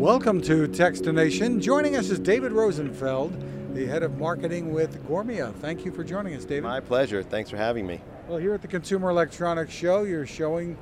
Welcome to Techstination. Joining us is David Rosenfeld, the head of marketing with Gourmia. Thank you for joining us, David. My pleasure. Thanks for having me. Well, here at the Consumer Electronics Show, you're showing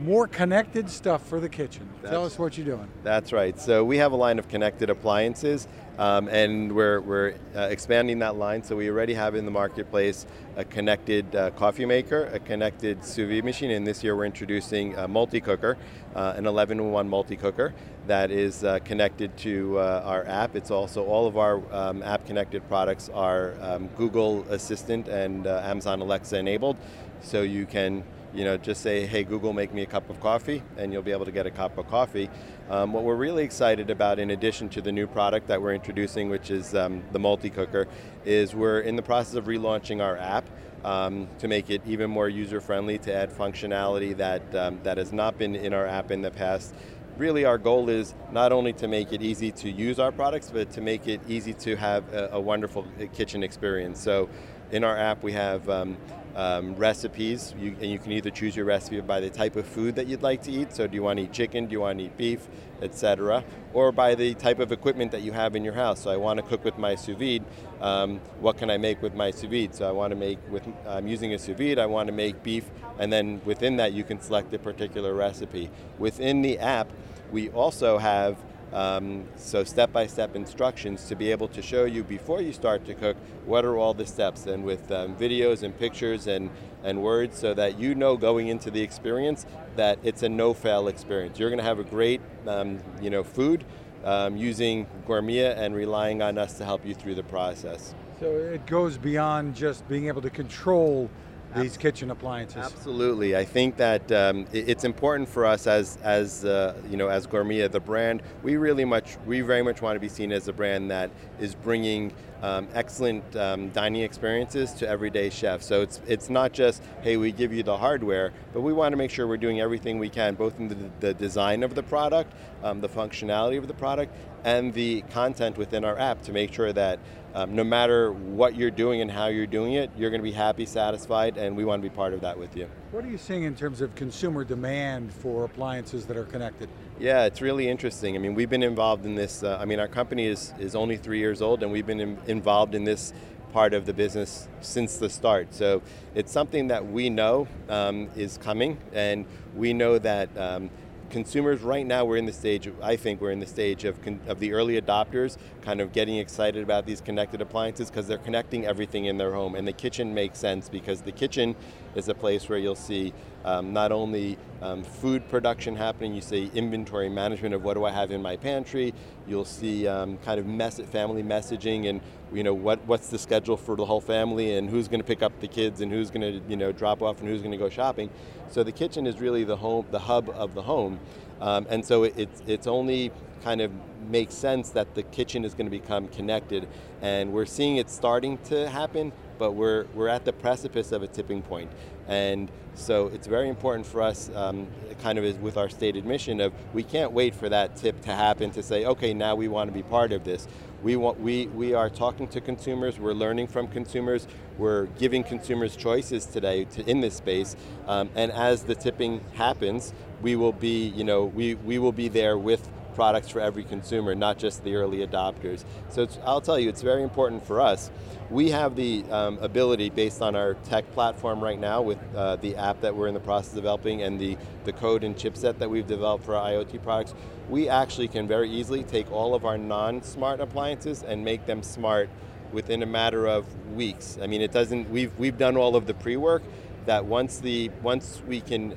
more connected stuff for the kitchen. That's, Tell us what you're doing. That's right. So we have a line of connected appliances, um, and we're, we're uh, expanding that line. So we already have in the marketplace a connected uh, coffee maker, a connected sous vide machine, and this year we're introducing a multi-cooker, uh, an 11-in-1 multi-cooker that is uh, connected to uh, our app. It's also all of our um, app-connected products are um, Google Assistant and uh, Amazon Alexa enabled, so you can you know, just say, hey, Google, make me a cup of coffee, and you'll be able to get a cup of coffee. Um, what we're really excited about, in addition to the new product that we're introducing, which is um, the multi-cooker, is we're in the process of relaunching our app um, to make it even more user-friendly, to add functionality that, um, that has not been in our app in the past. Really, our goal is not only to make it easy to use our products, but to make it easy to have a, a wonderful kitchen experience. So in our app, we have um, um, recipes, you, and you can either choose your recipe by the type of food that you'd like to eat. So, do you want to eat chicken? Do you want to eat beef, etc. Or by the type of equipment that you have in your house. So, I want to cook with my sous vide. Um, what can I make with my sous vide? So, I want to make with I'm using a sous vide. I want to make beef, and then within that, you can select a particular recipe. Within the app, we also have um, so step-by-step instructions to be able to show you before you start to cook what are all the steps and with um, videos and pictures and, and words so that you know going into the experience that it's a no-fail experience. You're going to have a great um, you know, food um, using Gourmia and relying on us to help you through the process. So it goes beyond just being able to control these kitchen appliances. Absolutely, I think that um, it's important for us as as uh, you know as Gourmia, the brand. We really much we very much want to be seen as a brand that is bringing um, excellent um, dining experiences to everyday chefs. So it's it's not just hey we give you the hardware, but we want to make sure we're doing everything we can, both in the, the design of the product, um, the functionality of the product, and the content within our app to make sure that um, no matter what you're doing and how you're doing it, you're going to be happy, satisfied, and we want to be part of that with you. What are you seeing in terms of consumer demand for appliances that are connected? Yeah, it's really interesting. I mean, we've been involved in this. Uh, I mean, our company is, is only three years old, and we've been in, involved in this part of the business since the start. So it's something that we know um, is coming, and we know that um, consumers right now we're in the stage i think we're in the stage of, of the early adopters kind of getting excited about these connected appliances because they're connecting everything in their home and the kitchen makes sense because the kitchen is a place where you'll see um, not only um, food production happening, you see inventory management of what do I have in my pantry. You'll see um, kind of mess- family messaging and you know what what's the schedule for the whole family and who's going to pick up the kids and who's going to you know drop off and who's going to go shopping. So the kitchen is really the home, the hub of the home, um, and so it, it's it's only kind of makes sense that the kitchen is going to become connected, and we're seeing it starting to happen but we're, we're at the precipice of a tipping point. And so it's very important for us, um, kind of with our stated mission of we can't wait for that tip to happen to say, okay, now we want to be part of this. We, want, we, we are talking to consumers, we're learning from consumers, we're giving consumers choices today to, in this space, um, and as the tipping happens, we will be, you know, we, we will be there with products for every consumer, not just the early adopters. So I'll tell you, it's very important for us. We have the um, ability, based on our tech platform right now, with uh, the app that we're in the process of developing and the, the code and chipset that we've developed for our IoT products, we actually can very easily take all of our non-smart appliances and make them smart within a matter of weeks. I mean, it doesn't. We've we've done all of the pre-work. That once the once we can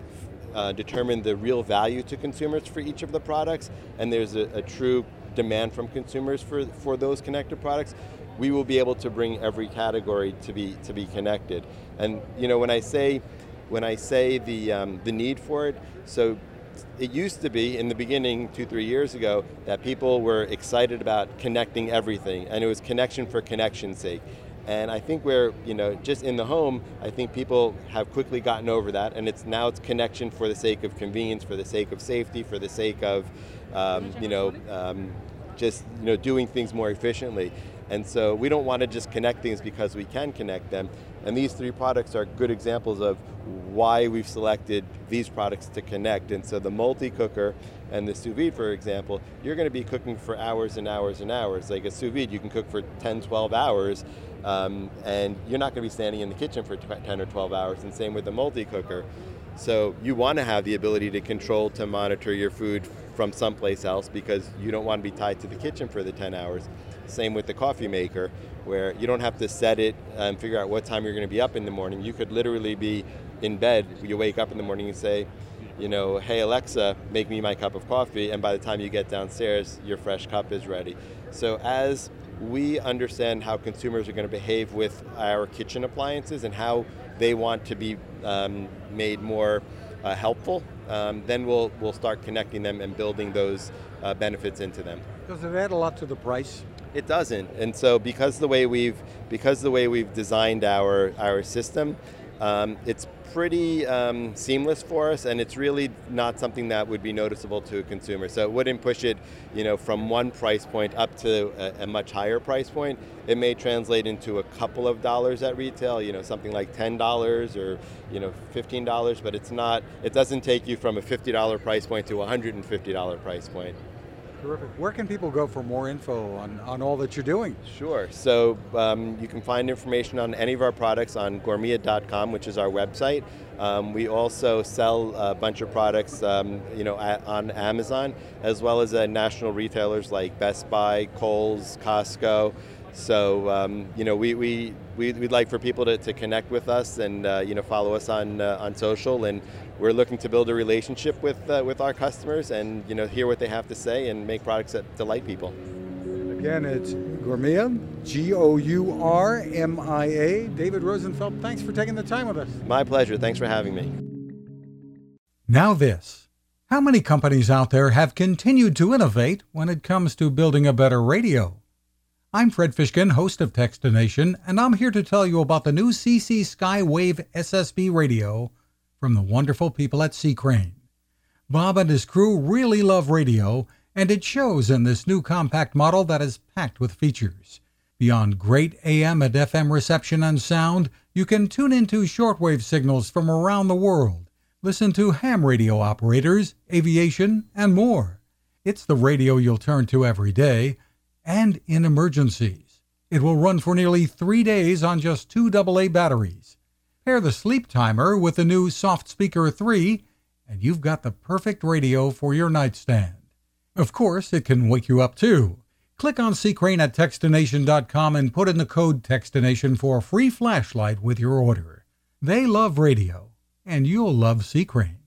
uh, determine the real value to consumers for each of the products, and there's a, a, true demand from consumers for, for those connected products, we will be able to bring every category to be to be connected. And you know, when I say when I say the um, the need for it, so it used to be in the beginning two three years ago that people were excited about connecting everything, and it was connection for connection's sake. And I think we're, you know, just in the home, I think people have quickly gotten over that, and it's now it's connection for the sake of convenience, for the sake of safety, for the sake of, um, you know, um, just you know doing things more efficiently. And so we don't want to just connect things because we can connect them. And these three products are good examples of why we've selected these products to connect. And so the multi cooker and the sous vide, for example, you're going to be cooking for hours and hours and hours. Like a sous vide, you can cook for 10, 12 hours, um, and you're not going to be standing in the kitchen for 10 or 12 hours. And same with the multi cooker. So you want to have the ability to control to monitor your food from someplace else because you don't want to be tied to the kitchen for the 10 hours. Same with the coffee maker, where you don't have to set it and figure out what time you're going to be up in the morning. You could literally be in bed, you wake up in the morning and say, you know, hey Alexa, make me my cup of coffee, and by the time you get downstairs, your fresh cup is ready. So as we understand how consumers are going to behave with our kitchen appliances and how they want to be um, made more uh, helpful, um, then we'll we'll start connecting them and building those uh, benefits into them. Does it add a lot to the price? It doesn't, and so because the way we've because the way we've designed our our system, um, it's pretty um, seamless for us, and it's really not something that would be noticeable to a consumer. So it wouldn't push it, you know, from one price point up to a, a, much higher price point. It may translate into a couple of dollars at retail, you know, something like ten dollars or you know, fifteen dollars, but it's not. It doesn't take you from a fifty dollar price point to a hundred and fifty dollar price point. Terrific. Where can people go for more info on, on all that you're doing? Sure. So um, you can find information on any of our products on gourmia.com, which is our website. Um, we also sell a bunch of products, um, you know, at, on Amazon, as well as uh, national retailers like Best Buy, Kohl's, Costco. So um, you know, we, we, we, would like for people to, to connect with us and uh, you know follow us on uh, on social, and we're looking to build a relationship with uh, with our customers and you know hear what they have to say and make products that delight people. Again, it's Gourmia, G O U R M I A. David Rosenfeld, thanks for taking the time with us. My pleasure. Thanks for having me. Now this. How many companies out there have continued to innovate when it comes to building a better radio? I'm Fred Fishkin, host of Techstination, and I'm here to tell you about the new CC Skywave SSB radio from the wonderful people at C. Crane. Bob and his crew really love radio, and it shows in this new compact model that is packed with features. Beyond great AM and FM reception and sound, you can tune into shortwave signals from around the world, listen to ham radio operators, aviation, and more. It's the radio you'll turn to every day and in emergencies. It will run for nearly three days on just two AA batteries. Pair the sleep timer with the new Soft Speaker 3, and you've got the perfect radio for your nightstand. Of course, it can wake you up too. Click on Crane at Techstination.com and put in the code Techstination for a free flashlight with your order. They love radio, and you'll love Crane.